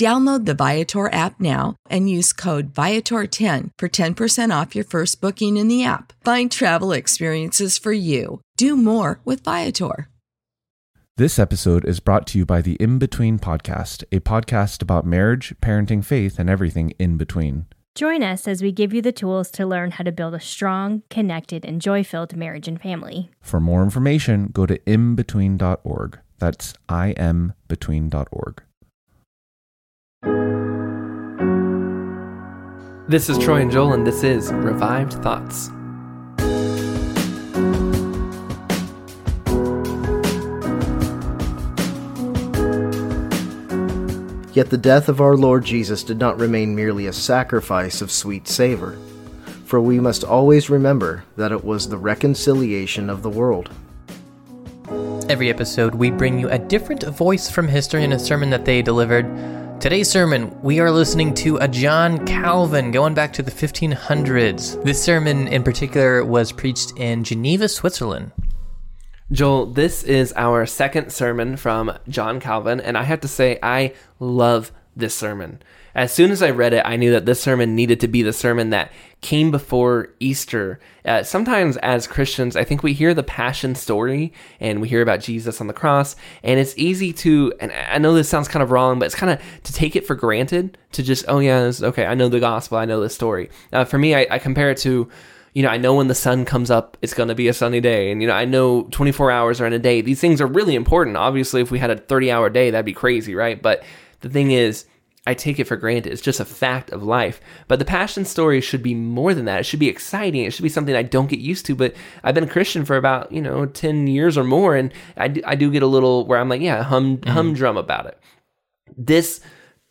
Download the Viator app now and use code Viator10 for 10% off your first booking in the app. Find travel experiences for you. Do more with Viator. This episode is brought to you by the In Between Podcast, a podcast about marriage, parenting, faith, and everything in between. Join us as we give you the tools to learn how to build a strong, connected, and joy filled marriage and family. For more information, go to inbetween.org. That's inbetween.org. This is Troy and Joel, and this is Revived Thoughts. Yet the death of our Lord Jesus did not remain merely a sacrifice of sweet savor, for we must always remember that it was the reconciliation of the world. Every episode, we bring you a different voice from history and a sermon that they delivered. Today's sermon, we are listening to a John Calvin going back to the 1500s. This sermon in particular was preached in Geneva, Switzerland. Joel, this is our second sermon from John Calvin, and I have to say, I love this sermon. As soon as I read it, I knew that this sermon needed to be the sermon that came before Easter. Uh, sometimes, as Christians, I think we hear the passion story and we hear about Jesus on the cross, and it's easy to, and I know this sounds kind of wrong, but it's kind of to take it for granted to just, oh, yeah, this, okay, I know the gospel, I know the story. Uh, for me, I, I compare it to, you know, I know when the sun comes up, it's going to be a sunny day. And, you know, I know 24 hours are in a day. These things are really important. Obviously, if we had a 30 hour day, that'd be crazy, right? But the thing is, I take it for granted. It's just a fact of life. But the passion story should be more than that. It should be exciting. It should be something I don't get used to. But I've been a Christian for about, you know, 10 years or more. And I do, I do get a little where I'm like, yeah, hum, mm-hmm. humdrum about it. This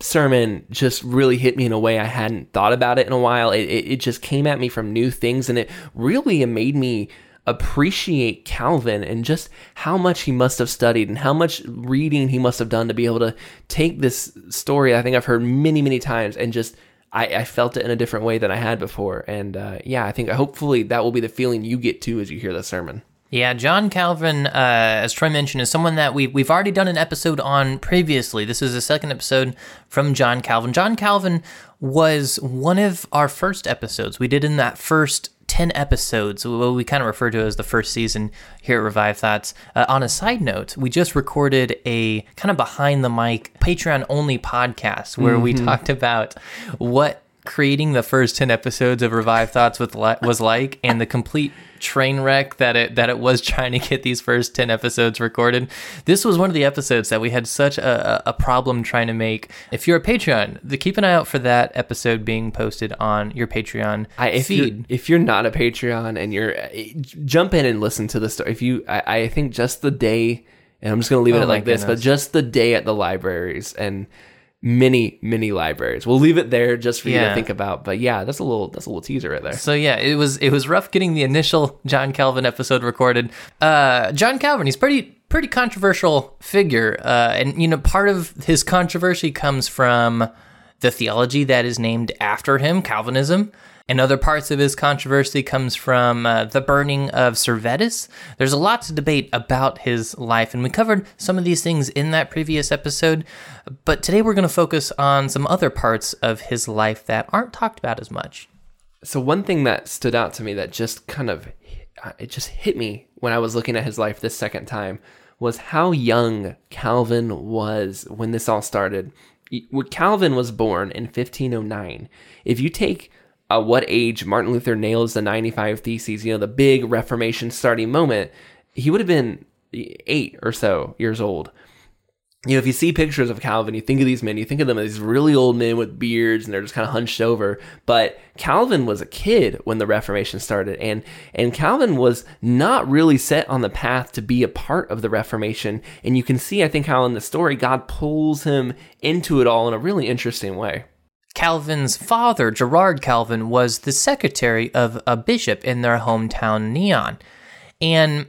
sermon just really hit me in a way I hadn't thought about it in a while. It, it, it just came at me from new things and it really made me appreciate Calvin and just how much he must have studied and how much reading he must have done to be able to take this story I think I've heard many, many times and just I, I felt it in a different way than I had before. And uh, yeah, I think hopefully that will be the feeling you get too as you hear the sermon. Yeah, John Calvin, uh, as Troy mentioned, is someone that we've, we've already done an episode on previously. This is the second episode from John Calvin. John Calvin was one of our first episodes. We did in that first 10 episodes, what we kind of refer to as the first season here at Revived Thoughts. Uh, on a side note, we just recorded a kind of behind the mic Patreon only podcast where mm-hmm. we talked about what creating the first 10 episodes of Revived Thoughts with was like and the complete train wreck that it that it was trying to get these first 10 episodes recorded. This was one of the episodes that we had such a, a problem trying to make. If you're a Patreon, the, keep an eye out for that episode being posted on your Patreon I, if feed. You're, if you're not a Patreon and you're eh, jump in and listen to the story. If you I, I think just the day and I'm just going to leave it oh like this, but just the day at the libraries and many many libraries. We'll leave it there just for yeah. you to think about but yeah that's a little that's a little teaser right there. So yeah it was it was rough getting the initial john calvin episode recorded. Uh john calvin he's pretty pretty controversial figure uh and you know part of his controversy comes from the theology that is named after him calvinism And other parts of his controversy comes from uh, the burning of Servetus. There's a lot to debate about his life, and we covered some of these things in that previous episode. But today we're going to focus on some other parts of his life that aren't talked about as much. So one thing that stood out to me that just kind of uh, it just hit me when I was looking at his life this second time was how young Calvin was when this all started. Calvin was born in 1509. If you take uh, what age Martin Luther nails the 95 Theses, you know, the big Reformation starting moment, he would have been eight or so years old. You know, if you see pictures of Calvin, you think of these men, you think of them as these really old men with beards and they're just kind of hunched over. But Calvin was a kid when the Reformation started, and and Calvin was not really set on the path to be a part of the Reformation. And you can see, I think, how in the story God pulls him into it all in a really interesting way. Calvin's father, Gerard Calvin, was the secretary of a bishop in their hometown, Noyon. And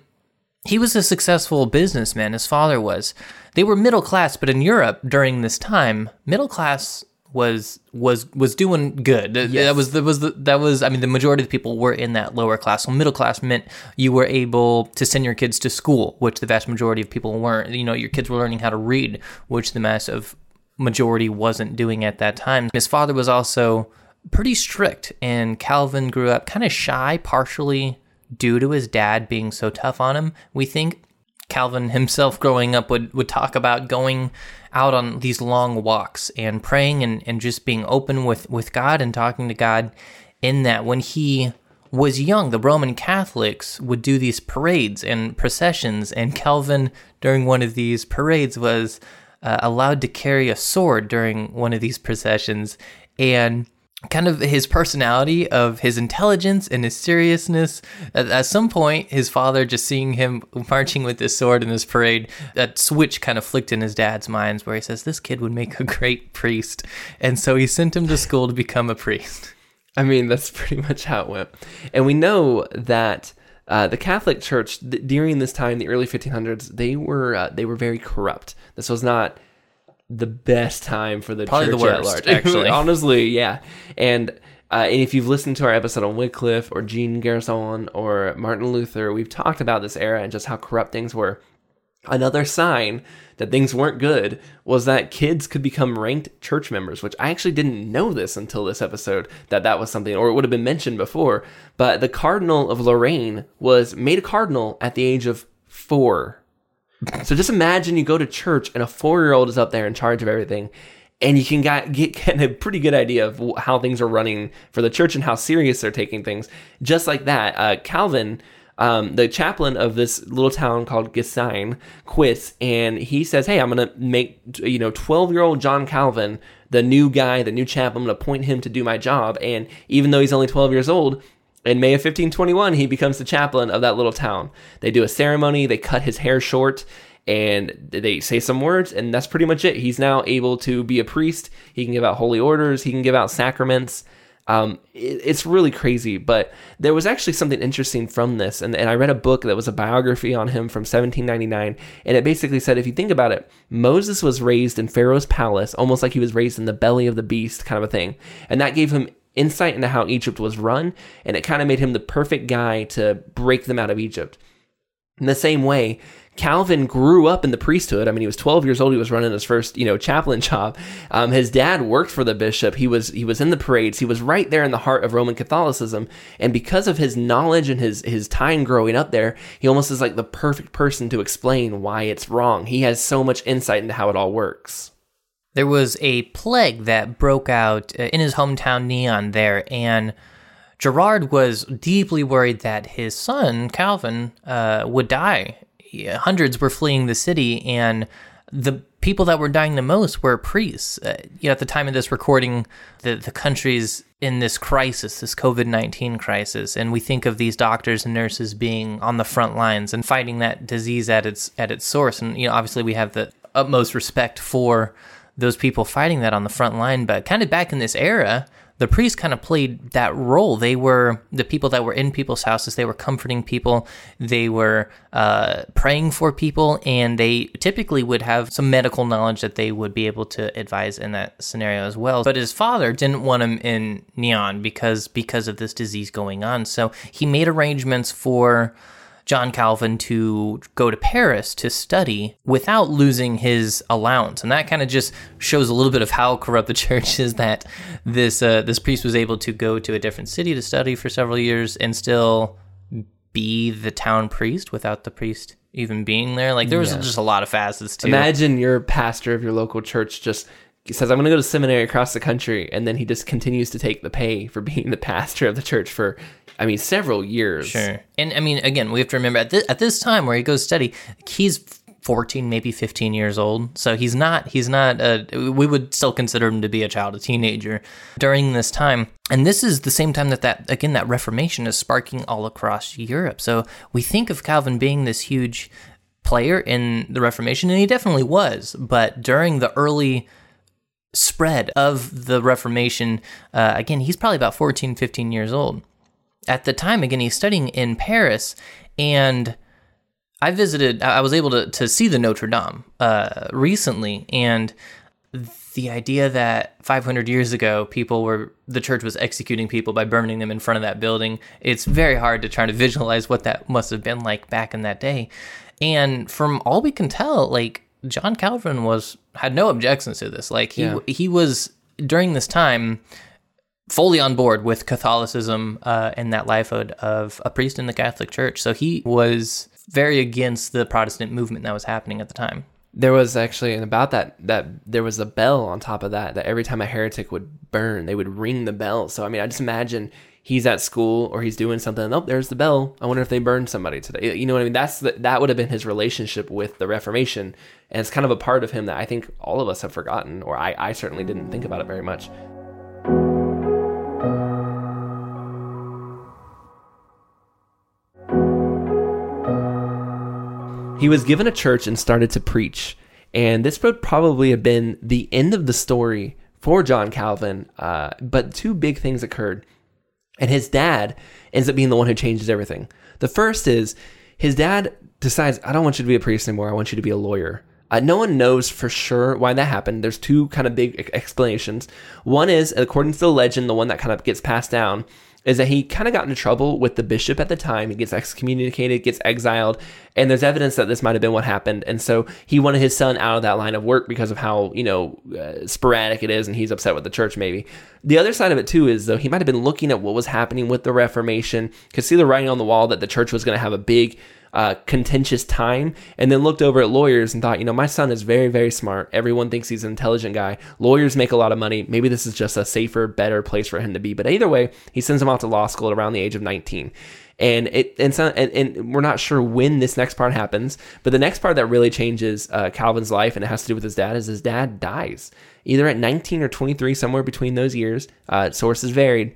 he was a successful businessman, his father was. They were middle class, but in Europe during this time, middle class was was was doing good. Yes. That was that was the, that was I mean the majority of the people were in that lower class. So middle class meant you were able to send your kids to school, which the vast majority of people weren't. You know, your kids were learning how to read, which the massive majority wasn't doing at that time. His father was also pretty strict, and Calvin grew up kind of shy, partially due to his dad being so tough on him. We think Calvin himself growing up would, would talk about going out on these long walks and praying and, and just being open with, with God and talking to God in that when he was young, the Roman Catholics would do these parades and processions, and Calvin, during one of these parades, was uh, allowed to carry a sword during one of these processions. And kind of his personality of his intelligence and his seriousness at, at, some point his father just seeing him marching with this sword in this parade that switch kind of flicked in his dad's minds where he says this kid would make a great priest and so he sent him to school to become a priest i mean that's pretty much how it went and we know that uh, the Catholic Church th- during this time, the early 1500s, they were uh, they were very corrupt. This was not the best time for the Probably church the worst, at large. actually. Honestly, yeah. And uh, and if you've listened to our episode on Wycliffe or Jean Gerson or Martin Luther, we've talked about this era and just how corrupt things were. Another sign that things weren't good was that kids could become ranked church members, which I actually didn't know this until this episode that that was something, or it would have been mentioned before. But the Cardinal of Lorraine was made a cardinal at the age of four so just imagine you go to church and a four year old is up there in charge of everything. And you can get, get, a pretty good idea of how things are running for the church and how serious they're taking things. Just like that, uh, Calvin, um, the chaplain of this little town called Gessine, quits and he says, Hey, I'm going to make, you know, 12 year old John Calvin the new guy, the new chaplain. I'm to appoint him to do my job. And even though he's only 12 years old, in May of 1521, he becomes the chaplain of that little town. They do a ceremony, they cut his hair short, and they say some words, and that's pretty much it. He's now able to be a priest. He can give out holy orders, he can give out sacraments. Um, it, it's really crazy, but there was actually something interesting from this. And, and I read a book that was a biography on him from 1799, and it basically said if you think about it, Moses was raised in Pharaoh's palace, almost like he was raised in the belly of the beast, kind of a thing. And that gave him insight into how Egypt was run, and it kind of made him the perfect guy to break them out of Egypt. In the same way, Calvin grew up in the priesthood. I mean, he was 12 years old. He was running his first, you know, chaplain job. Um, his dad worked for the bishop. He was he was in the parades. He was right there in the heart of Roman Catholicism. And because of his knowledge and his his time growing up there, he almost is like the perfect person to explain why it's wrong. He has so much insight into how it all works there was a plague that broke out uh, in his hometown Noyon there, and Gerard was deeply worried that his son Calvin uh, would die. Hundreds were fleeing the city, and the people that were dying the most were priests. Uh, you know, at the time of this recording, the the country's in this crisis, this COVID nineteen crisis, and we think of these doctors and nurses being on the front lines and fighting that disease at its at its source. And you know, obviously, we have the utmost respect for those people fighting that on the front line. But kind of back in this era, the priests kind of played that role. They were the people that were in people's houses. They were comforting people. They were uh, praying for people, and they typically would have some medical knowledge that they would be able to advise in that scenario as well. But his father didn't want him in Noyon because because of this disease going on. So he made arrangements for John Calvin to go to Paris to study without losing his allowance, and that kind of just shows a little bit of how corrupt the church is. That this uh, this priest was able to go to a different city to study for several years and still be the town priest without the priest even being there. Like there was Yeah. just a lot of facets to Imagine your pastor of your local church just says, I'm going to go to seminary across the country. And then he just continues to take the pay for being the pastor of the church for, I mean, several years. Sure. And I mean, again, we have to remember at this, at this time where he goes study, he's 14, maybe 15 years old. So he's not, he's not, uh, we would still consider him to be a child, a teenager during this time. And this is the same time that that, again, that Reformation is sparking all across Europe. So we think of Calvin being this huge player in the Reformation, and he definitely was. But during the early spread of the Reformation, uh, again, he's probably about 14, 15 years old. At the time again he's studying in paris and i visited i was able to, to see the notre dame uh, recently and the idea that 500 years ago people were the church was executing people by burning them in front of that building it's very hard to try to visualize what that must have been like back in that day. And from all we can tell like john calvin was had no objections to this like he Yeah. he was during this time fully on board with Catholicism uh, and that lifehood of a priest in the Catholic Church. So he was very against the Protestant movement that was happening at the time. There was actually, and about that, that there was a bell on top of that, that every time a heretic would burn, they would ring the bell. So, I mean, I just imagine he's at school or he's doing something. Oh, there's the bell. I wonder if they burned somebody today. You know what I mean? That's the, that would have been his relationship with the Reformation. And it's kind of a part of him that I think all of us have forgotten, or I, I certainly didn't think about it very much. He was given a church and started to preach. And this would probably have been the end of the story for John Calvin. Uh, but two big things occurred. And his dad ends up being the one who changes everything. The first is his dad decides, I don't want you to be a priest anymore. I want you to be a lawyer. Uh, no one knows for sure why that happened. There's two kind of big explanations. One is, according to the legend, the one that kind of gets passed down, is that he kind of got into trouble with the bishop at the time. He gets excommunicated, gets exiled, and there's evidence that this might have been what happened. And so he wanted his son out of that line of work because of how you know uh, sporadic it is, and he's upset with the church. Maybe the other side of it too is though he might have been looking at what was happening with the Reformation, could see the writing on the wall that the church was going to have a big uh, contentious time and then looked over at lawyers and thought, you know, my son is very, very smart. Everyone thinks he's an intelligent guy. Lawyers make a lot of money. Maybe this is just a safer, better place for him to be. But either way, he sends him out to law school at around the age of 19. And it and, so, and, and we're not sure when this next part happens, but the next part that really changes uh, Calvin's life and it has to do with his dad is his dad dies either at 19 or 23, somewhere between those years. Uh, sources varied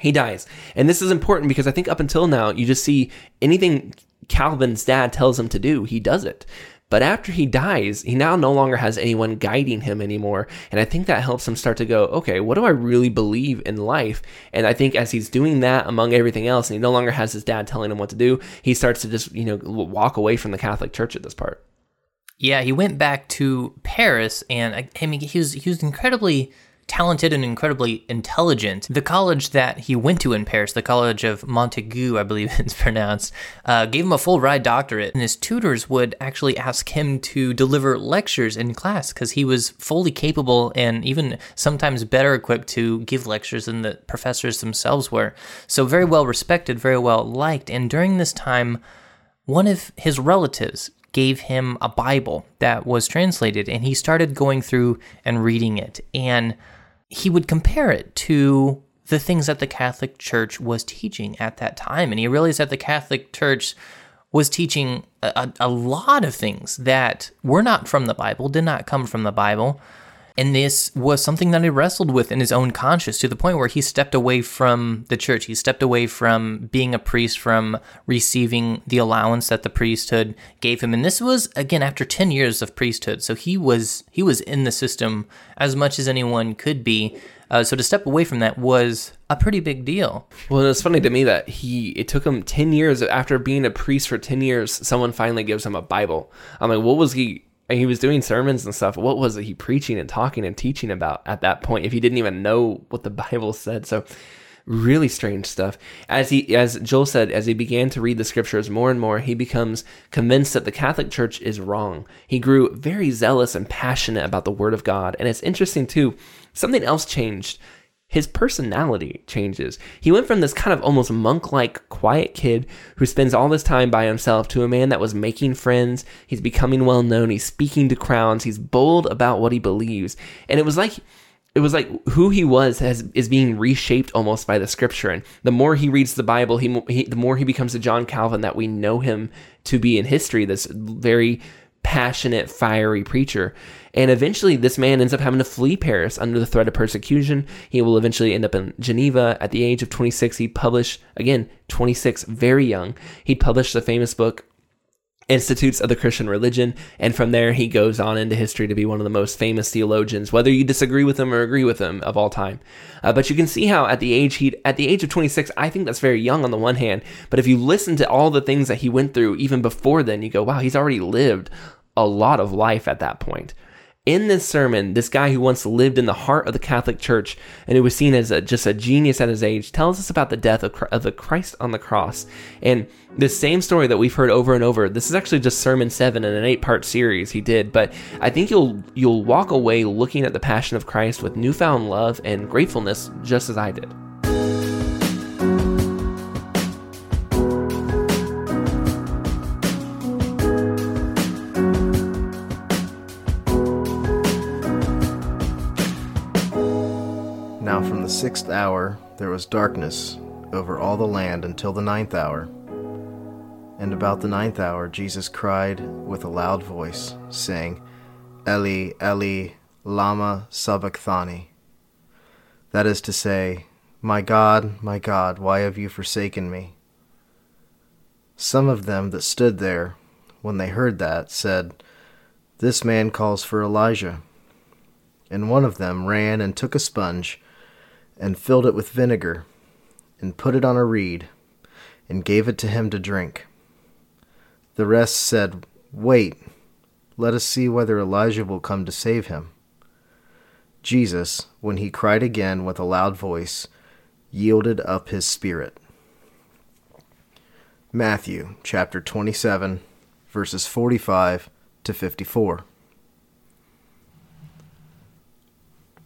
he dies. And this is important because I think up until now, you just see anything Calvin's dad tells him to do, he does it. But after he dies, he now no longer has anyone guiding him anymore. And I think that helps him start to go, okay, what do I really believe in life? And I think as he's doing that among everything else, and he no longer has his dad telling him what to do, he starts to just, you know, walk away from the Catholic Church at this part. Yeah, he went back to Paris, and I, mean, he was he was incredibly talented and incredibly intelligent. The college that he went to in Paris, the College of Montaigu, I believe it's pronounced, uh, gave him a full ride doctorate, and his tutors would actually ask him to deliver lectures in class because he was fully capable and even sometimes better equipped to give lectures than the professors themselves were. So very well respected, very well liked, and during this time one of his relatives gave him a Bible that was translated, and he started going through and reading it. And he would compare it to the things that the Catholic Church was teaching at that time. And he realized that the Catholic Church was teaching a, a, lot of things that were not from the Bible, did not come from the Bible. And this was something that he wrestled with in his own conscience to the point where he stepped away from the church. He stepped away from being a priest, from receiving the allowance that the priesthood gave him. And this was again after 10 years of priesthood. So he was he was in the system as much as anyone could be. Uh, so to step away from that was a pretty big deal. Well, it's funny to me that he it took him ten years after being a priest for ten years. Someone finally gives him a Bible. I'm like, what was he? He was doing sermons and stuff. What was he preaching and talking and teaching about at that point? If he didn't even know what the Bible said, so really strange stuff. As he, as Joel said, as he began to read the scriptures more and more, he becomes convinced that the Catholic Church is wrong. He grew very zealous and passionate about the Word of God. And it's interesting too, something else changed. His personality changes. He went from this kind of almost monk like quiet kid who spends all this time by himself to a man that was making friends. He's becoming well known. He's speaking to crowds. He's bold about what he believes. And it was like it was like who he was has is being reshaped almost by the scripture and the more he reads the bible he, he, the more he becomes the john calvin that we know him to be in history this very passionate fiery preacher and eventually this man ends up having to flee paris under the threat of persecution. He will eventually end up in geneva. At the age of 26 he published again 26 very young. He published the famous book Institutes of the Christian Religion, and from there he goes on into history to be one of the most famous theologians, whether you disagree with him or agree with him of all time. Uh, but you can see how at the age he at the age of 26, I think that's very young on the one hand, but if you listen to all the things that he went through even before then, you go, wow, he's already lived a lot of life at that point in this sermon, this guy who once lived in the heart of the Catholic Church and who was seen as a, just a genius at his age tells us about the death of, of the Christ on the cross. And this same story that we've heard over and over. This is actually just sermon seven in an eight-part series he did, but I think you'll you'll walk away looking at the Passion of Christ with newfound love and gratefulness, just as I did. Hour there was darkness over all the land until the ninth hour. And about the ninth hour Jesus cried with a loud voice, saying, Eli, Eli, lama sabachthani. That is to say, My God, my God, why have you forsaken me? Some of them that stood there, when they heard that, said, This man calls for Elijah. And one of them ran and took a sponge and filled it with vinegar, and put it on a reed, and gave it to him to drink. The rest said, Wait, let us see whether Elijah will come to save him. Jesus, when he cried again with a loud voice, yielded up his spirit. Matthew chapter 27, verses 45 to 54.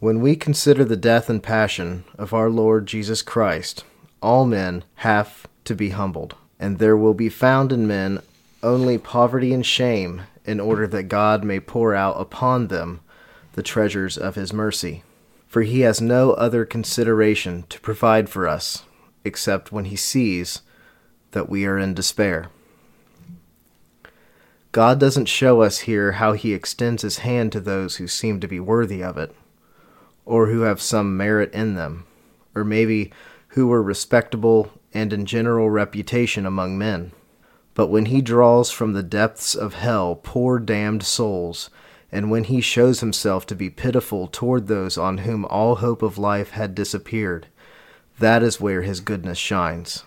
When we consider the death and passion of our Lord Jesus Christ, all men have to be humbled, and there will be found in men only poverty and shame, in order that God may pour out upon them the treasures of his mercy. For he has no other consideration to provide for us, except when he sees that we are in despair. God doesn't show us here how he extends his hand to those who seem to be worthy of it or who have some merit in them, or maybe who were respectable and in general reputation among men. But when he draws from the depths of hell poor damned souls, and when he shows himself to be pitiful toward those on whom all hope of life had disappeared, that is where his goodness shines.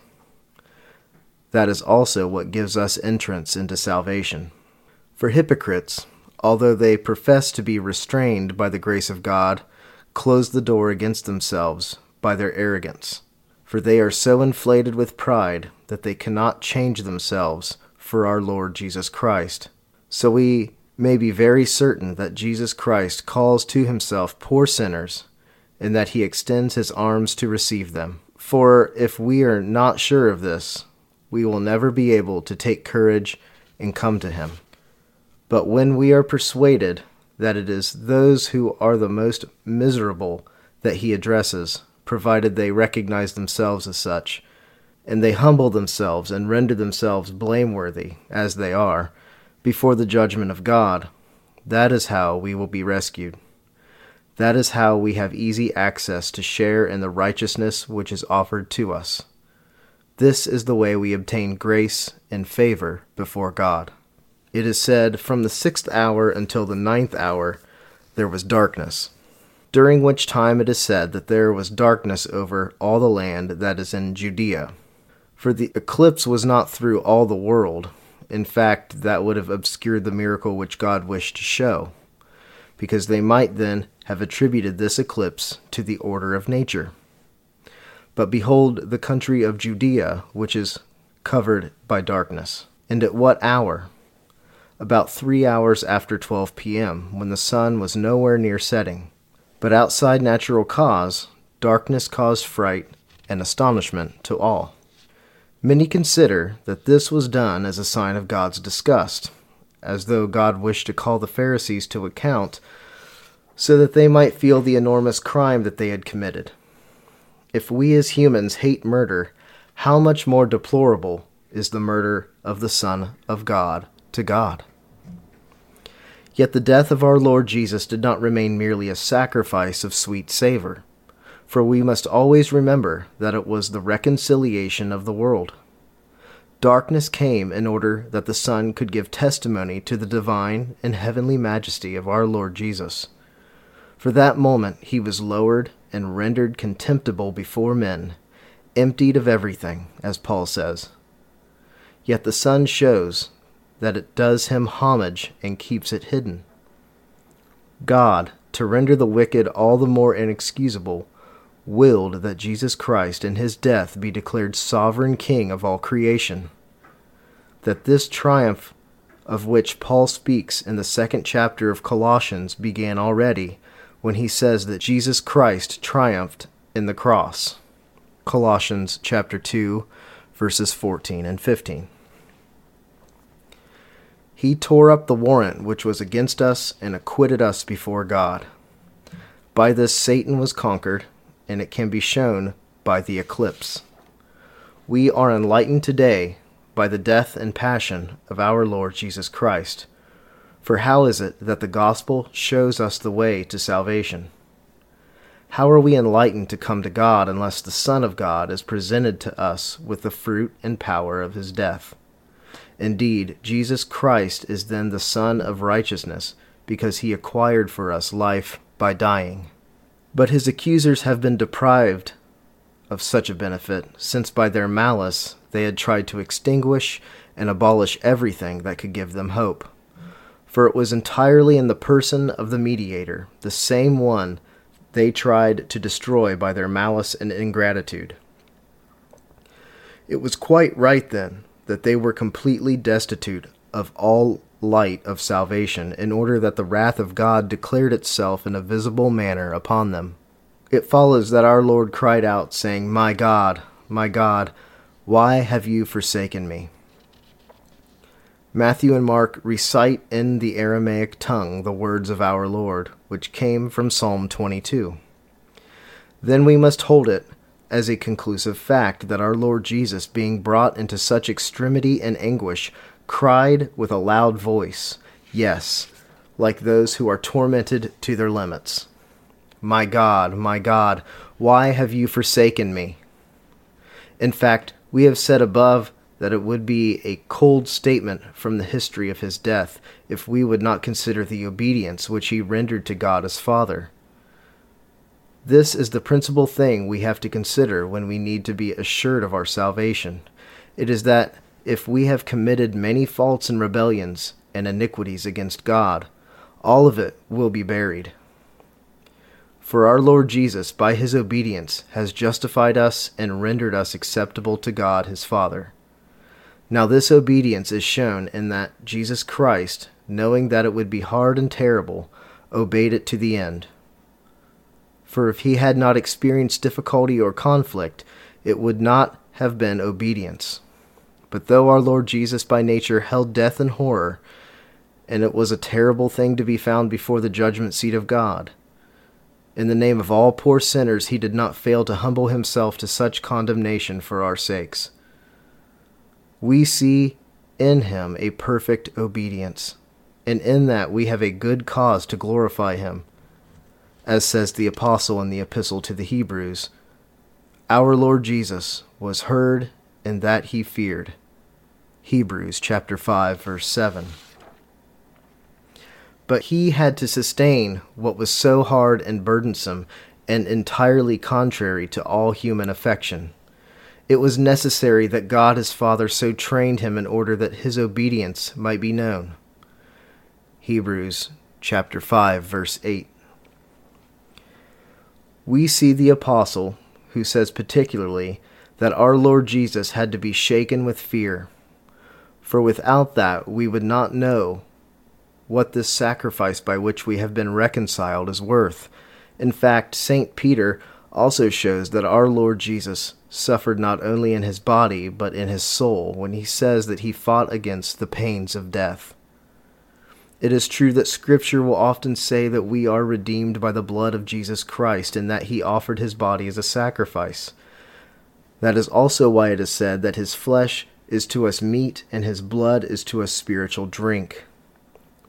That is also what gives us entrance into salvation. For hypocrites, although they profess to be restrained by the grace of God, close the door against themselves by their arrogance, for they are so inflated with pride that they cannot change themselves for our Lord Jesus Christ. So we may be very certain that Jesus Christ calls to himself poor sinners, and that he extends his arms to receive them. For if we are not sure of this, we will never be able to take courage and come to him. But when we are persuaded that it is those who are the most miserable that he addresses, provided they recognize themselves as such, and they humble themselves and render themselves blameworthy, as they are, before the judgment of God. That is how we will be rescued. That is how we have easy access to share in the righteousness which is offered to us. This is the way we obtain grace and favor before God. It is said, From the sixth hour until the ninth hour there was darkness, during which time it is said that there was darkness over all the land that is in Judea. For the eclipse was not through all the world. In fact, that would have obscured the miracle which God wished to show, because they might then have attributed this eclipse to the order of nature. But behold, the country of Judea, which is covered by darkness. And at what hour? About three hours after 12 p.m., when the sun was nowhere near setting. But outside natural cause, darkness caused fright and astonishment to all. Many consider that this was done as a sign of God's disgust, as though God wished to call the Pharisees to account so that they might feel the enormous crime that they had committed. If we as humans hate murder, how much more deplorable is the murder of the Son of God to God? Yet the death of our Lord Jesus did not remain merely a sacrifice of sweet savor, for we must always remember that it was the reconciliation of the world. Darkness came in order that the Son could give testimony to the divine and heavenly majesty of our Lord Jesus. For that moment he was lowered and rendered contemptible before men, emptied of everything, as Paul says. Yet the Son shows that it does him homage and keeps it hidden. God, to render the wicked all the more inexcusable, willed that Jesus Christ in his death be declared sovereign King of all creation. That this triumph of which Paul speaks in the second chapter of Colossians began already when he says that Jesus Christ triumphed in the cross. Colossians chapter 2 verses 14 and 15. He tore up the warrant which was against us and acquitted us before God. By this Satan was conquered, and it can be shown by the eclipse. We are enlightened today by the death and passion of our Lord Jesus Christ for how is it that the gospel shows us the way to salvation? How are we enlightened to come to God unless the Son of God is presented to us with the fruit and power of his death? Indeed, Jesus Christ is then the Son of righteousness, because he acquired for us life by dying. But his accusers have been deprived of such a benefit, since by their malice they had tried to extinguish and abolish everything that could give them hope for it was entirely in the person of the mediator, the same one they tried to destroy by their malice and ingratitude. It was quite right, then, that they were completely destitute of all light of salvation, in order that the wrath of God declared itself in a visible manner upon them. It follows that our Lord cried out, saying, My God, my God, why have you forsaken me? Matthew and Mark recite in the Aramaic tongue the words of our Lord, which came from Psalm 22. Then we must hold it as a conclusive fact that our Lord Jesus, being brought into such extremity and anguish, cried with a loud voice, Yes, like those who are tormented to their limits. My God, my God, why have you forsaken me? In fact, we have said above that it would be a cold statement from the history of his death if we would not consider the obedience which he rendered to God as Father. This is the principal thing we have to consider when we need to be assured of our salvation. It is that if we have committed many faults and rebellions and iniquities against God, all of it will be buried. For our Lord Jesus, by his obedience, has justified us and rendered us acceptable to God his Father. Now, this obedience is shown in that Jesus Christ, knowing that it would be hard and terrible, obeyed it to the end. For if he had not experienced difficulty or conflict, it would not have been obedience. But though our Lord Jesus by nature held death in horror, and it was a terrible thing to be found before the judgment seat of God, in the name of all poor sinners he did not fail to humble himself to such condemnation for our sakes we see in him a perfect obedience, and in that we have a good cause to glorify him. As says the apostle in the epistle to the Hebrews, our Lord Jesus was heard in that he feared. Hebrews chapter 5 verse 7. But he had to sustain what was so hard and burdensome and entirely contrary to all human affection. It was necessary that God his Father so trained him in order that his obedience might be known. Hebrews chapter 5 verse 8. We see the apostle who says particularly that our Lord Jesus had to be shaken with fear for without that we would not know what this sacrifice by which we have been reconciled is worth. In fact, St. Peter also shows that our Lord Jesus suffered not only in his body, but in his soul, when he says that he fought against the pains of death. It is true that Scripture will often say that we are redeemed by the blood of Jesus Christ, and that he offered his body as a sacrifice. That is also why it is said that his flesh is to us meat, and his blood is to us spiritual drink.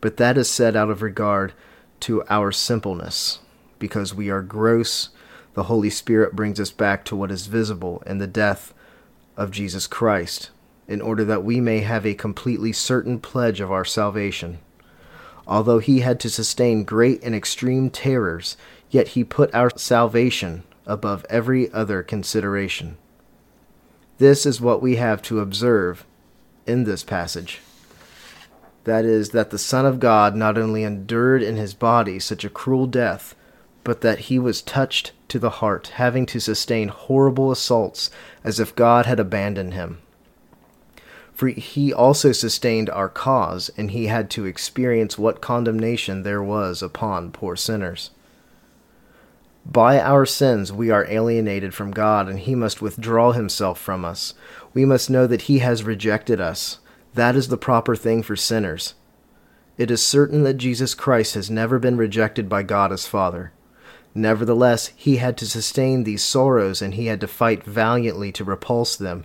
But that is said out of regard to our simpleness. Because we are gross, the Holy Spirit brings us back to what is visible in the death of Jesus Christ, in order that we may have a completely certain pledge of our salvation. Although he had to sustain great and extreme terrors, yet he put our salvation above every other consideration. This is what we have to observe in this passage. That is, that the Son of God not only endured in his body such a cruel death, but that he was touched to the heart, having to sustain horrible assaults as if God had abandoned him. For he also sustained our cause, and he had to experience what condemnation there was upon poor sinners. By our sins we are alienated from God, and He must withdraw Himself from us. We must know that He has rejected us. That is the proper thing for sinners. It is certain that Jesus Christ has never been rejected by God as Father. Nevertheless, He had to sustain these sorrows, and He had to fight valiantly to repulse them,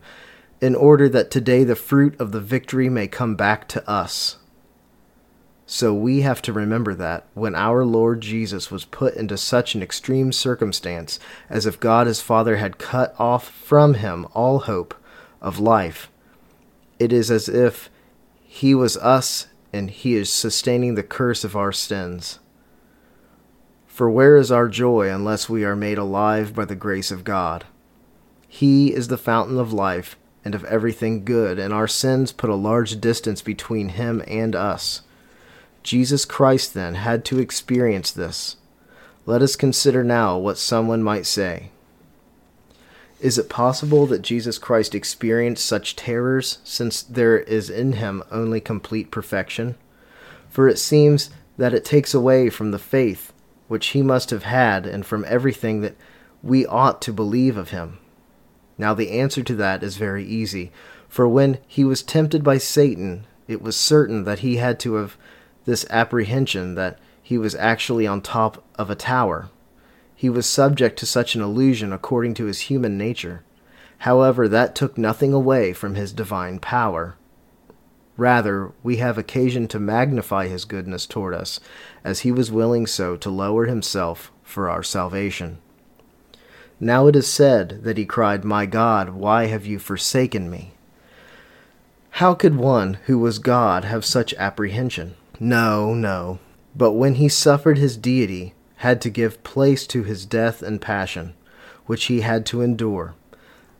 in order that today the fruit of the victory may come back to us. So we have to remember that when our Lord Jesus was put into such an extreme circumstance, as if God his Father had cut off from him all hope of life, it is as if he was us and he is sustaining the curse of our sins. For where is our joy unless we are made alive by the grace of God? He is the fountain of life and of everything good, and our sins put a large distance between him and us. Jesus Christ, then, had to experience this. Let us consider now what someone might say. Is it possible that Jesus Christ experienced such terrors, since there is in him only complete perfection? For it seems that it takes away from the faith which he must have had and from everything that we ought to believe of him. Now, the answer to that is very easy, for when he was tempted by Satan, it was certain that he had to have this apprehension that he was actually on top of a tower. He was subject to such an illusion according to his human nature. However, that took nothing away from his divine power. Rather, we have occasion to magnify his goodness toward us, as he was willing so to lower himself for our salvation. Now it is said that he cried, My God, why have you forsaken me? How could one who was God have such apprehension? No, no. But when he suffered his deity, had to give place to his death and passion, which he had to endure.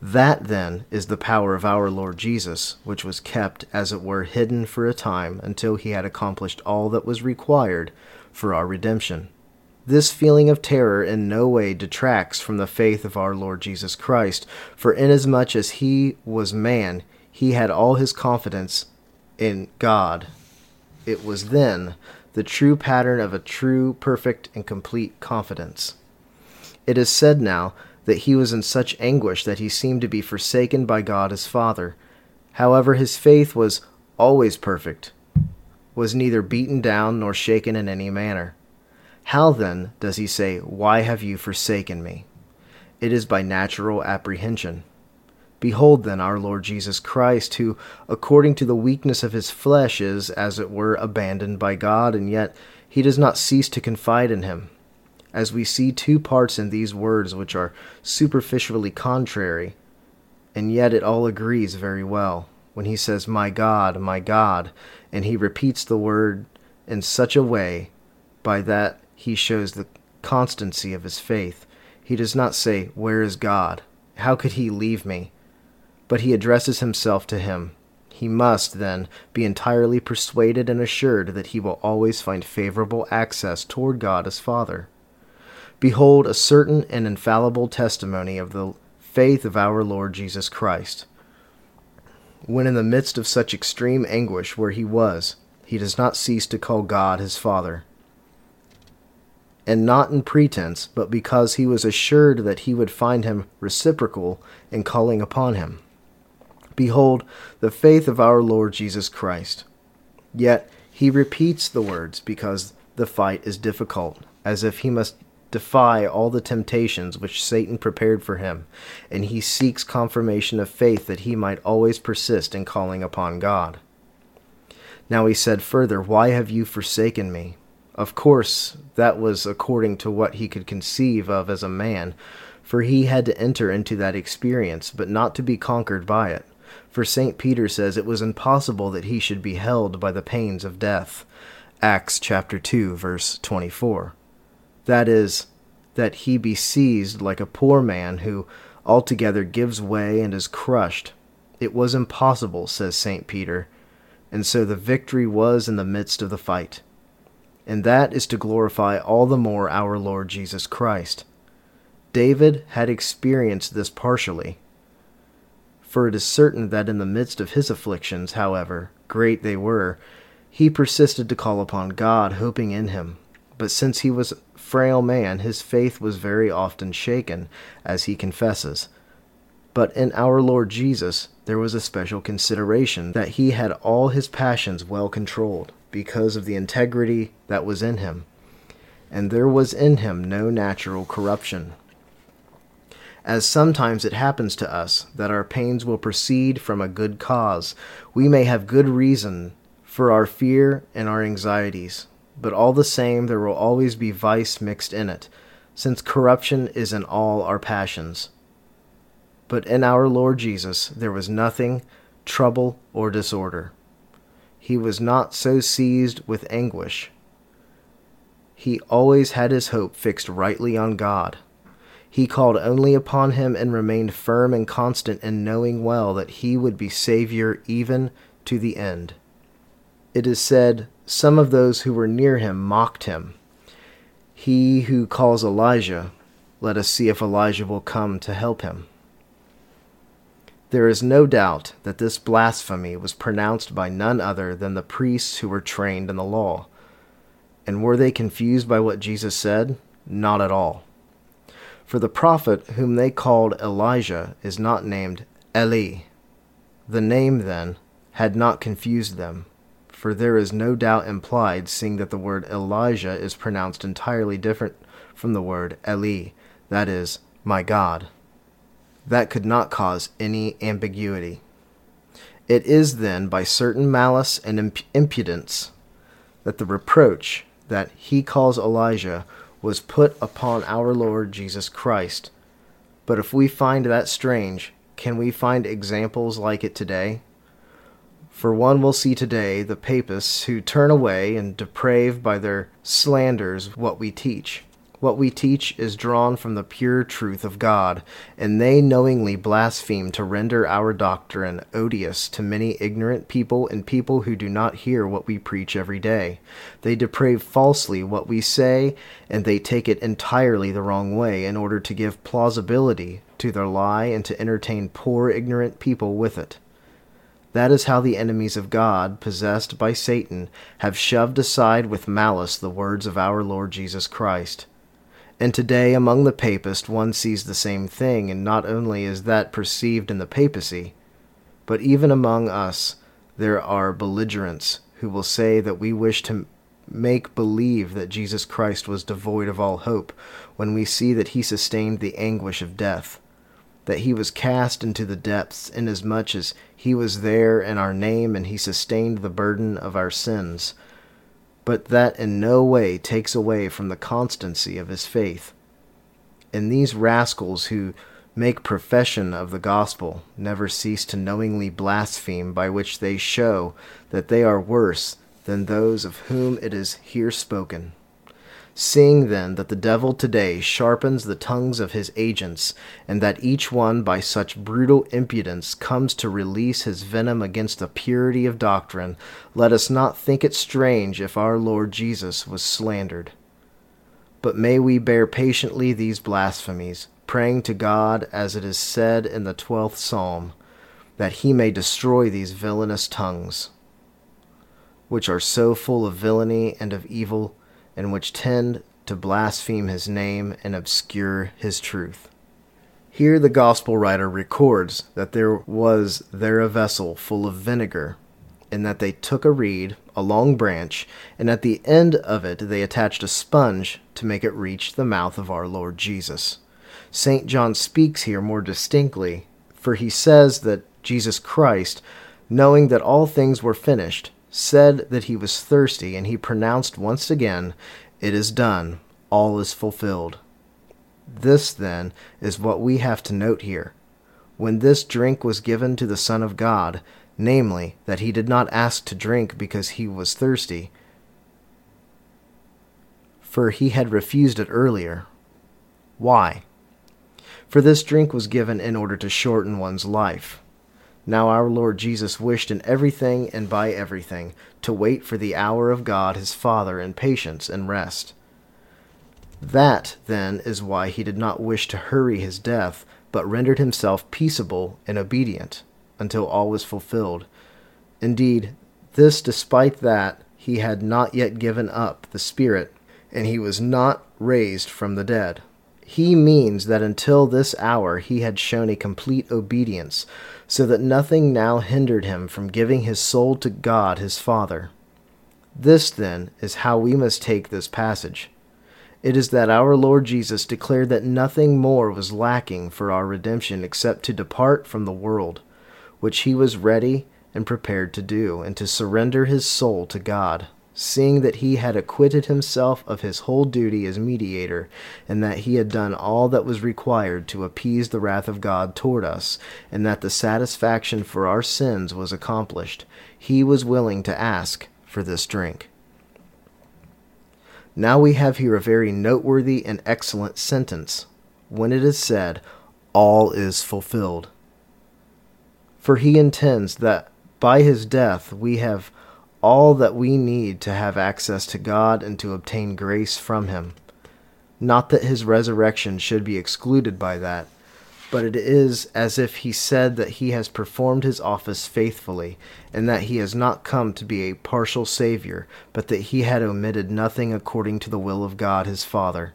That, then, is the power of our Lord Jesus, which was kept, as it were, hidden for a time until he had accomplished all that was required for our redemption. This feeling of terror in no way detracts from the faith of our Lord Jesus Christ, for inasmuch as he was man, he had all his confidence in God it was then the true pattern of a true, perfect, and complete confidence. It is said now that he was in such anguish that he seemed to be forsaken by God his Father. However, his faith was always perfect, was neither beaten down nor shaken in any manner. How then does he say, Why have you forsaken me? It is by natural apprehension. Behold, then, our Lord Jesus Christ, who, according to the weakness of his flesh, is, as it were, abandoned by God, and yet he does not cease to confide in him. as we see two parts in these words which are superficially contrary, and yet it all agrees very well. When he says, My God, my God, and he repeats the word in such a way by that he shows the constancy of his faith. He does not say, Where is God? How could he leave me? But he addresses himself to him. He must, then, be entirely persuaded and assured that he will always find favorable access toward God as Father. Behold, a certain and infallible testimony of the faith of our Lord Jesus Christ. When in the midst of such extreme anguish where he was, he does not cease to call God his Father. And not in pretense, but because he was assured that he would find him reciprocal in calling upon him. Behold, the faith of our Lord Jesus Christ. Yet he repeats the words because the fight is difficult, as if he must defy all the temptations which Satan prepared for him, and he seeks confirmation of faith that he might always persist in calling upon God. Now he said further, Why have you forsaken me? Of course, that was according to what he could conceive of as a man, for he had to enter into that experience, but not to be conquered by it. For St. Peter says it was impossible that he should be held by the pains of death. Acts chapter 2 verse 24. That is, that he be seized like a poor man who altogether gives way and is crushed. It was impossible, says St. Peter, and so the victory was in the midst of the fight. And that is to glorify all the more our Lord Jesus Christ. David had experienced this partially. For it is certain that in the midst of his afflictions, however great they were, he persisted to call upon God, hoping in him. But since he was a frail man, his faith was very often shaken, as he confesses. But in our Lord Jesus, there was a special consideration that he had all his passions well controlled, because of the integrity that was in him. And there was in him no natural corruption. As sometimes it happens to us that our pains will proceed from a good cause, we may have good reason for our fear and our anxieties but all the same there will always be vice mixed in it, since corruption is in all our passions. But in our Lord Jesus there was nothing, trouble, or disorder. He was not so seized with anguish. He always had his hope fixed rightly on God. He called only upon him and remained firm and constant in knowing well that he would be Savior even to the end. It is said, some of those who were near him mocked him. He who calls Elijah, let us see if Elijah will come to help him. There is no doubt that this blasphemy was pronounced by none other than the priests who were trained in the law. And were they confused by what Jesus said? Not at all. For the prophet whom they called Elijah is not named Eli. The name, then, had not confused them for there is no doubt implied, seeing that the word Elijah is pronounced entirely different from the word Eli, that is, my God. That could not cause any ambiguity. It is then by certain malice and imp- impudence that the reproach that he calls Elijah was put upon our Lord Jesus Christ. But if we find that strange, can we find examples like it today? For one will see today the papists who turn away and deprave by their slanders what we teach. What we teach is drawn from the pure truth of God, and they knowingly blaspheme to render our doctrine odious to many ignorant people and people who do not hear what we preach every day. They deprave falsely what we say, and they take it entirely the wrong way in order to give plausibility to their lie and to entertain poor ignorant people with it. That is how the enemies of God, possessed by Satan, have shoved aside with malice the words of our Lord Jesus Christ. And today, among the papists, one sees the same thing, and not only is that perceived in the papacy, but even among us there are belligerents who will say that we wish to make believe that Jesus Christ was devoid of all hope, when we see that he sustained the anguish of death that he was cast into the depths, inasmuch as he was there in our name and he sustained the burden of our sins. But that in no way takes away from the constancy of his faith. And these rascals who make profession of the gospel never cease to knowingly blaspheme, by which they show that they are worse than those of whom it is here spoken. Seeing then that the devil today sharpens the tongues of his agents, and that each one by such brutal impudence comes to release his venom against the purity of doctrine, let us not think it strange if our Lord Jesus was slandered. But may we bear patiently these blasphemies, praying to God, as it is said in the twelfth psalm, that he may destroy these villainous tongues, which are so full of villainy and of evil and which tend to blaspheme his name and obscure his truth. Here the gospel writer records that there was there a vessel full of vinegar, and that they took a reed, a long branch, and at the end of it they attached a sponge to make it reach the mouth of our Lord Jesus. St. John speaks here more distinctly, for he says that Jesus Christ, knowing that all things were finished, said that he was thirsty, and he pronounced once again, It is done, all is fulfilled. This, then, is what we have to note here. When this drink was given to the Son of God, namely, that he did not ask to drink because he was thirsty, for he had refused it earlier. Why? For this drink was given in order to shorten one's life. Now our Lord Jesus wished in everything and by everything to wait for the hour of God his Father in patience and rest. That, then, is why he did not wish to hurry his death, but rendered himself peaceable and obedient until all was fulfilled. Indeed, this despite that he had not yet given up the Spirit, and he was not raised from the dead. He means that until this hour he had shown a complete obedience, so that nothing now hindered him from giving his soul to God his Father. This, then, is how we must take this passage. It is that our Lord Jesus declared that nothing more was lacking for our redemption except to depart from the world, which he was ready and prepared to do, and to surrender his soul to God seeing that he had acquitted himself of his whole duty as mediator, and that he had done all that was required to appease the wrath of God toward us, and that the satisfaction for our sins was accomplished, he was willing to ask for this drink. Now we have here a very noteworthy and excellent sentence, when it is said, All is fulfilled. For he intends that by his death we have all that we need to have access to God and to obtain grace from Him. Not that His resurrection should be excluded by that, but it is as if He said that He has performed His office faithfully, and that He has not come to be a partial Savior, but that He had omitted nothing according to the will of God His Father.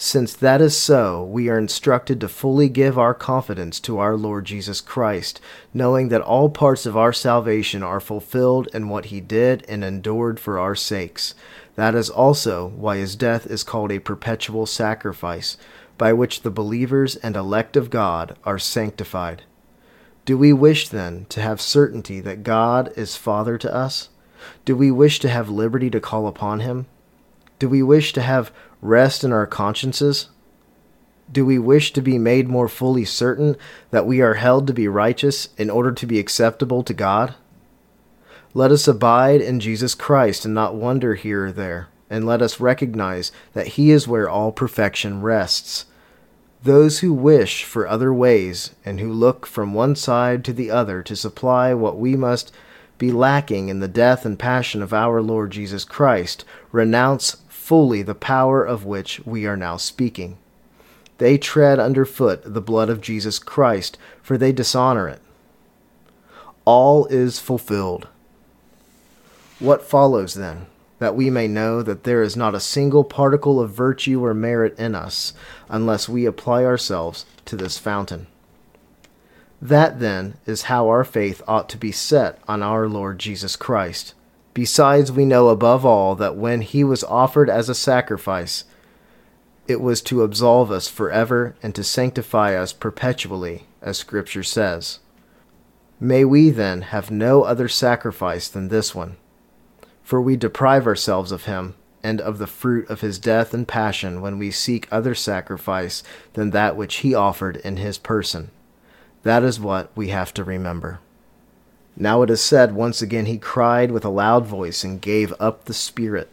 Since that is so, we are instructed to fully give our confidence to our Lord Jesus Christ, knowing that all parts of our salvation are fulfilled in what he did and endured for our sakes. That is also why his death is called a perpetual sacrifice, by which the believers and elect of God are sanctified. Do we wish then to have certainty that God is Father to us? Do we wish to have liberty to call upon him? Do we wish to have rest in our consciences? Do we wish to be made more fully certain that we are held to be righteous in order to be acceptable to God? Let us abide in Jesus Christ and not wander here or there, and let us recognize that He is where all perfection rests. Those who wish for other ways and who look from one side to the other to supply what we must be lacking in the death and passion of our Lord Jesus Christ renounce fully the power of which we are now speaking. They tread underfoot the blood of Jesus Christ, for they dishonor it. All is fulfilled. What follows then? That we may know that there is not a single particle of virtue or merit in us, unless we apply ourselves to this fountain. That then is how our faith ought to be set on our Lord Jesus Christ Besides, we know above all that when he was offered as a sacrifice, it was to absolve us forever and to sanctify us perpetually, as Scripture says. May we then have no other sacrifice than this one. For we deprive ourselves of him and of the fruit of his death and passion when we seek other sacrifice than that which he offered in his person. That is what we have to remember. Now it is said, once again he cried with a loud voice and gave up the spirit.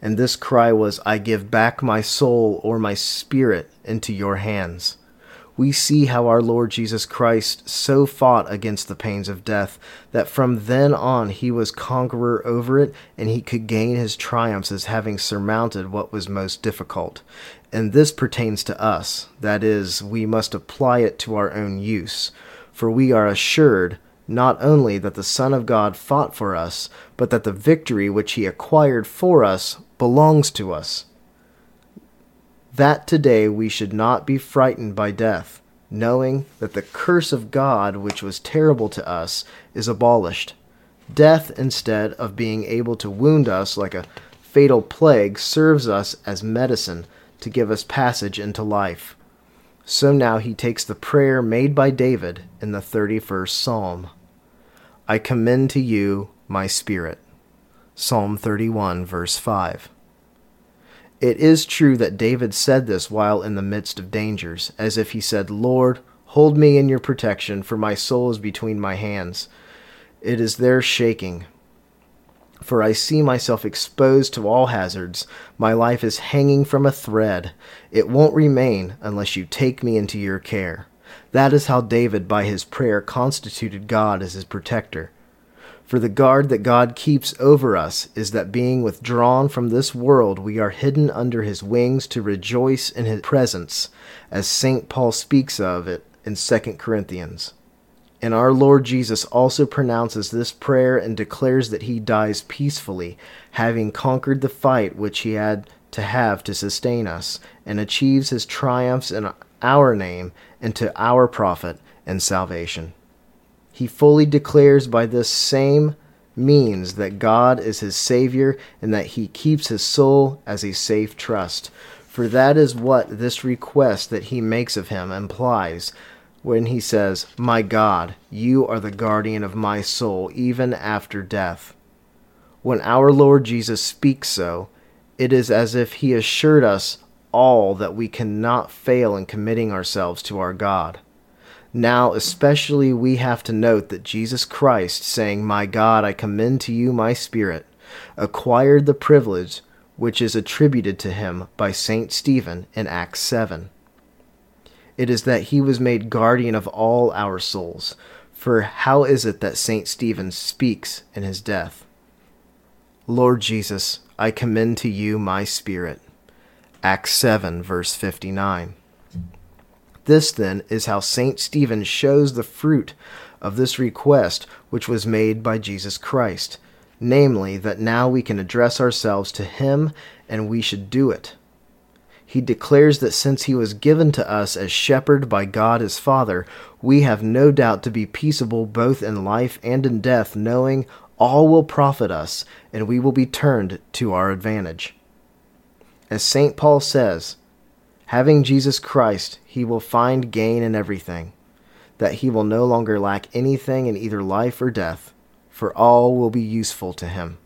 And this cry was, I give back my soul or my spirit into your hands we see how our Lord Jesus Christ so fought against the pains of death that from then on he was conqueror over it and he could gain his triumphs as having surmounted what was most difficult. And this pertains to us, that is, we must apply it to our own use, for we are assured not only that the Son of God fought for us, but that the victory which he acquired for us belongs to us that today we should not be frightened by death, knowing that the curse of God, which was terrible to us, is abolished. Death, instead of being able to wound us like a fatal plague, serves us as medicine to give us passage into life. So now he takes the prayer made by David in the 31st Psalm I commend to you my spirit. Psalm 31, verse 5. It is true that David said this while in the midst of dangers, as if he said, Lord, hold me in your protection, for my soul is between my hands. It is there shaking. For I see myself exposed to all hazards. My life is hanging from a thread. It won't remain unless you take me into your care. That is how David, by his prayer, constituted God as his protector. For the guard that God keeps over us is that being withdrawn from this world, we are hidden under his wings to rejoice in his presence, as St. Paul speaks of it in 2 Corinthians. And our Lord Jesus also pronounces this prayer and declares that he dies peacefully, having conquered the fight which he had to have to sustain us, and achieves his triumphs in our name and to our profit and salvation. He fully declares by this same means that God is his Savior and that he keeps his soul as a safe trust. For that is what this request that he makes of him implies when he says, My God, you are the guardian of my soul even after death. When our Lord Jesus speaks so, it is as if he assured us all that we cannot fail in committing ourselves to our God. Now, especially, we have to note that Jesus Christ, saying, My God, I commend to you my spirit, acquired the privilege which is attributed to him by St. Stephen in Acts 7. It is that he was made guardian of all our souls. For how is it that St. Stephen speaks in his death? Lord Jesus, I commend to you my spirit. Acts 7, verse 59. This, then, is how St. Stephen shows the fruit of this request which was made by Jesus Christ, namely, that now we can address ourselves to him and we should do it. He declares that since he was given to us as shepherd by God his Father, we have no doubt to be peaceable both in life and in death, knowing all will profit us and we will be turned to our advantage. As St. Paul says, Having Jesus Christ, he will find gain in everything, that he will no longer lack anything in either life or death, for all will be useful to him.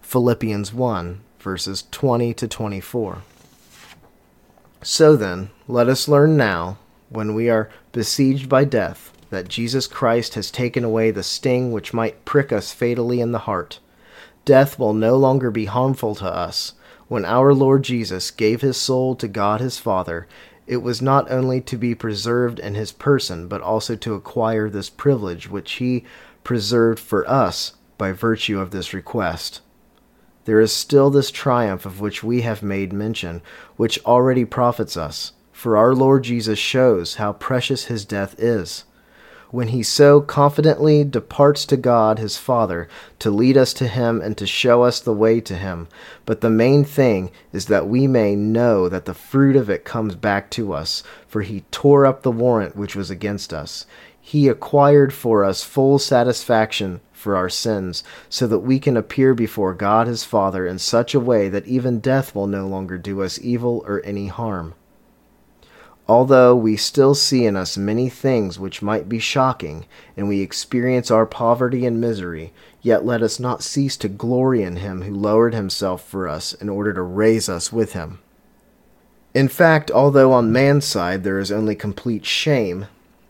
Philippians 1, verses 20 to 24. So then, let us learn now, when we are besieged by death, that Jesus Christ has taken away the sting which might prick us fatally in the heart. Death will no longer be harmful to us when our Lord Jesus gave his soul to God his Father, it was not only to be preserved in his person, but also to acquire this privilege which he preserved for us by virtue of this request. There is still this triumph of which we have made mention, which already profits us, for our Lord Jesus shows how precious his death is when he so confidently departs to God his Father to lead us to him and to show us the way to him. But the main thing is that we may know that the fruit of it comes back to us, for he tore up the warrant which was against us. He acquired for us full satisfaction for our sins, so that we can appear before God his Father in such a way that even death will no longer do us evil or any harm. Although we still see in us many things which might be shocking, and we experience our poverty and misery, yet let us not cease to glory in him who lowered himself for us in order to raise us with him. In fact, although on man's side there is only complete shame,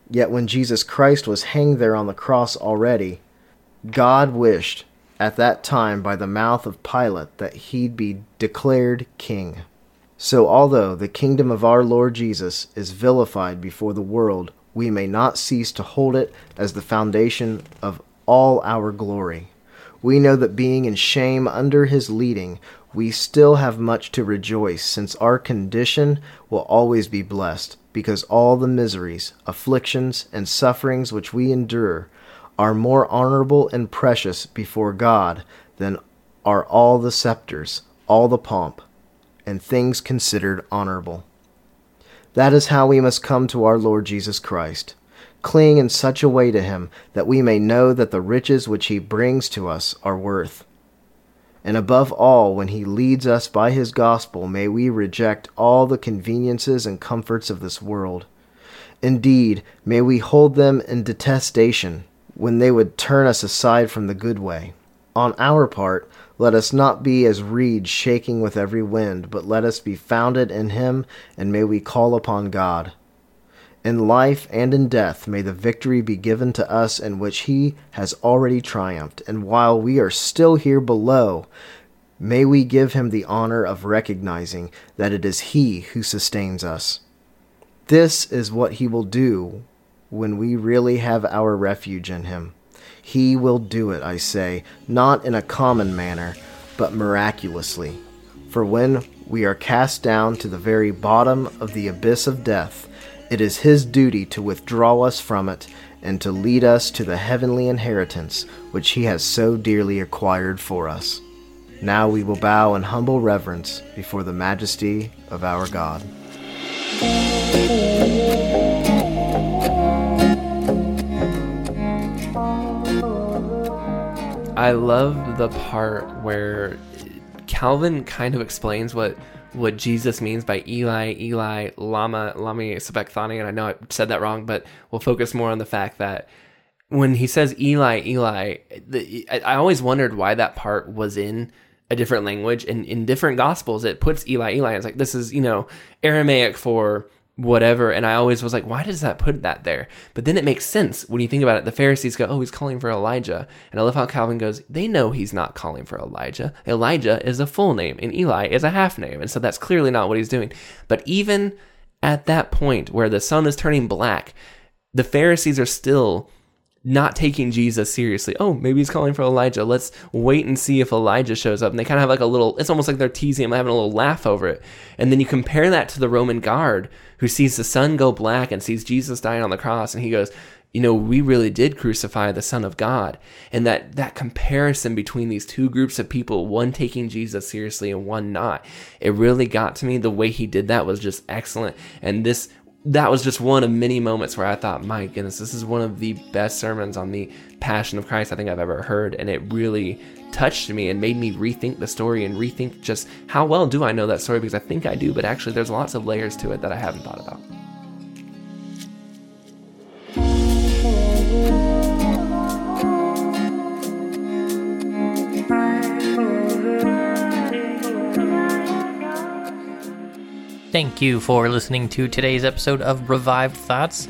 yet when Jesus Christ was hanged there on the cross already, God wished at that time by the mouth of Pilate that he'd be declared king. So, although the kingdom of our Lord Jesus is vilified before the world, we may not cease to hold it as the foundation of all our glory. We know that being in shame under his leading, we still have much to rejoice, since our condition will always be blessed, because all the miseries, afflictions, and sufferings which we endure are more honorable and precious before God than are all the scepters, all the pomp, and things considered honorable. That is how we must come to our Lord Jesus Christ. Cling in such a way to him that we may know that the riches which he brings to us are worth. And above all, when he leads us by his gospel, may we reject all the conveniences and comforts of this world. Indeed, may we hold them in detestation when they would turn us aside from the good way. On our part, let us not be as reeds shaking with every wind, but let us be founded in him, and may we call upon God. In life and in death may the victory be given to us in which he has already triumphed, and while we are still here below, may we give him the honor of recognizing that it is he who sustains us. This is what he will do when we really have our refuge in him. He will do it, I say, not in a common manner, but miraculously. For when we are cast down to the very bottom of the abyss of death, it is His duty to withdraw us from it and to lead us to the heavenly inheritance which He has so dearly acquired for us. Now we will bow in humble reverence before the majesty of our God. I love the part where Calvin kind of explains what what Jesus means by Eli, Eli, Lama, Lami Sabachthani, and I know I said that wrong, but we'll focus more on the fact that when he says Eli, Eli, the, I, I always wondered why that part was in a different language, and in different gospels it puts Eli, Eli. It's like this is you know Aramaic for whatever. And I always was like, why does that put that there? But then it makes sense when you think about it. The Pharisees go, oh, he's calling for Elijah. And I love how Calvin goes, they know he's not calling for Elijah. Elijah is a full name and Eli is a half name. And so that's clearly not what he's doing. But even at that point where the sun is turning black, the Pharisees are still not taking Jesus seriously. Oh, maybe he's calling for Elijah. Let's wait and see if Elijah shows up. And they kind of have like a little, it's almost like they're teasing him, having a little laugh over it. And then you compare that to the Roman guard who sees the sun go black and sees Jesus dying on the cross. And he goes, you know, we really did crucify the Son of God. And that, that comparison between these two groups of people, one taking Jesus seriously and one not, it really got to me. The way he did that was just excellent. And this that was just one of many moments where I thought, my goodness, this is one of the best sermons on the Passion of Christ I think I've ever heard. And it really touched me and made me rethink the story and rethink just how well do I know that story because I think I do, but actually there's lots of layers to it that I haven't thought about. Thank you for listening to today's episode of Revived Thoughts.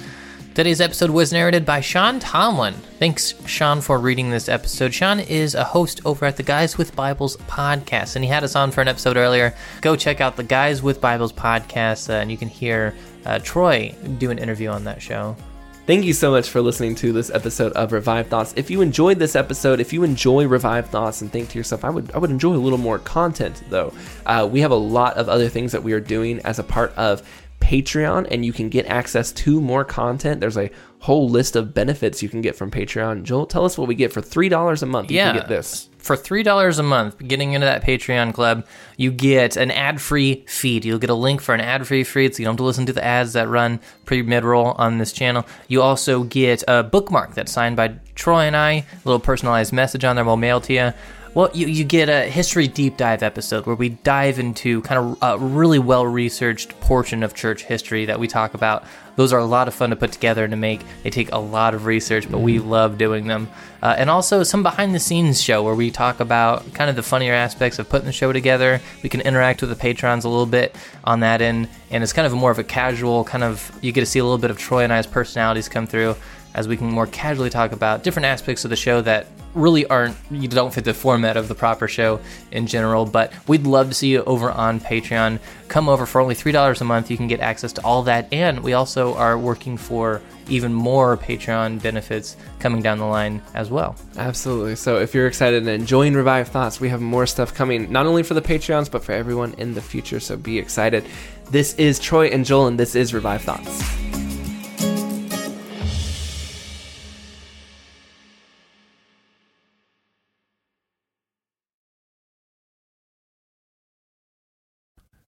Today's episode was narrated by Sean Tomlin. Thanks, Sean, for reading this episode. Sean is a host over at the Guys with Bibles podcast, and he had us on for an episode earlier. Go check out the Guys with Bibles podcast, uh, and you can hear uh, Troy do an interview on that show. Thank you so much for listening to this episode of Revived Thoughts. If you enjoyed this episode, if you enjoy Revived Thoughts and think to yourself, I would I would enjoy a little more content though. Uh, we have a lot of other things that we are doing as a part of Patreon, and you can get access to more content. There's a whole list of benefits you can get from Patreon. Joel, tell us what we get for three dollars a month. You yeah, can get this for three dollars a month. Getting into that Patreon club, you get an ad-free feed. You'll get a link for an ad-free feed, so you don't have to listen to the ads that run pre-mid-roll on this channel. You also get a bookmark that's signed by Troy and I. A little personalized message on there. We'll mail to you Well, you, you get a history deep dive episode where we dive into kind of a really well researched portion of church history that we talk about. Those are a lot of fun to put together and to make. They take a lot of research, but we love doing them. Uh, and also some behind the scenes show where we talk about kind of the funnier aspects of putting the show together. We can interact with the patrons a little bit on that end, and it's kind of more of a casual kind of. You get to see a little bit of Troy and I's personalities come through as we can more casually talk about different aspects of the show that really aren't you don't fit the format of the proper show in general but we'd love to see you over on patreon come over for only $3 a month you can get access to all that and we also are working for even more patreon benefits coming down the line as well Absolutely. So if you're excited and enjoying Revived Thoughts, we have more stuff coming, not only for the Patreons, but for everyone in the future. So be excited. This is Troy and Joel, and this is Revived Thoughts.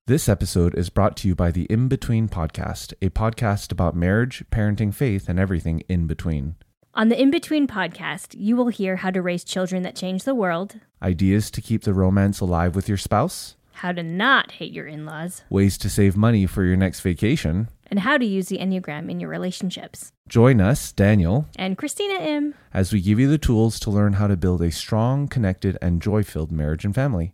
This episode is brought to you by the In Between Podcast, a podcast about marriage, parenting, faith, and everything in between. On the In Between podcast, you will hear how to raise children that change the world, Ideas to keep the romance alive with your spouse, how to not hate your in laws, ways to save money for your next vacation. and how to use the Enneagram in your relationships. Join us, Daniel, And Christina M. as we give you the tools to learn how to build a strong, connected, and joy filled marriage and family.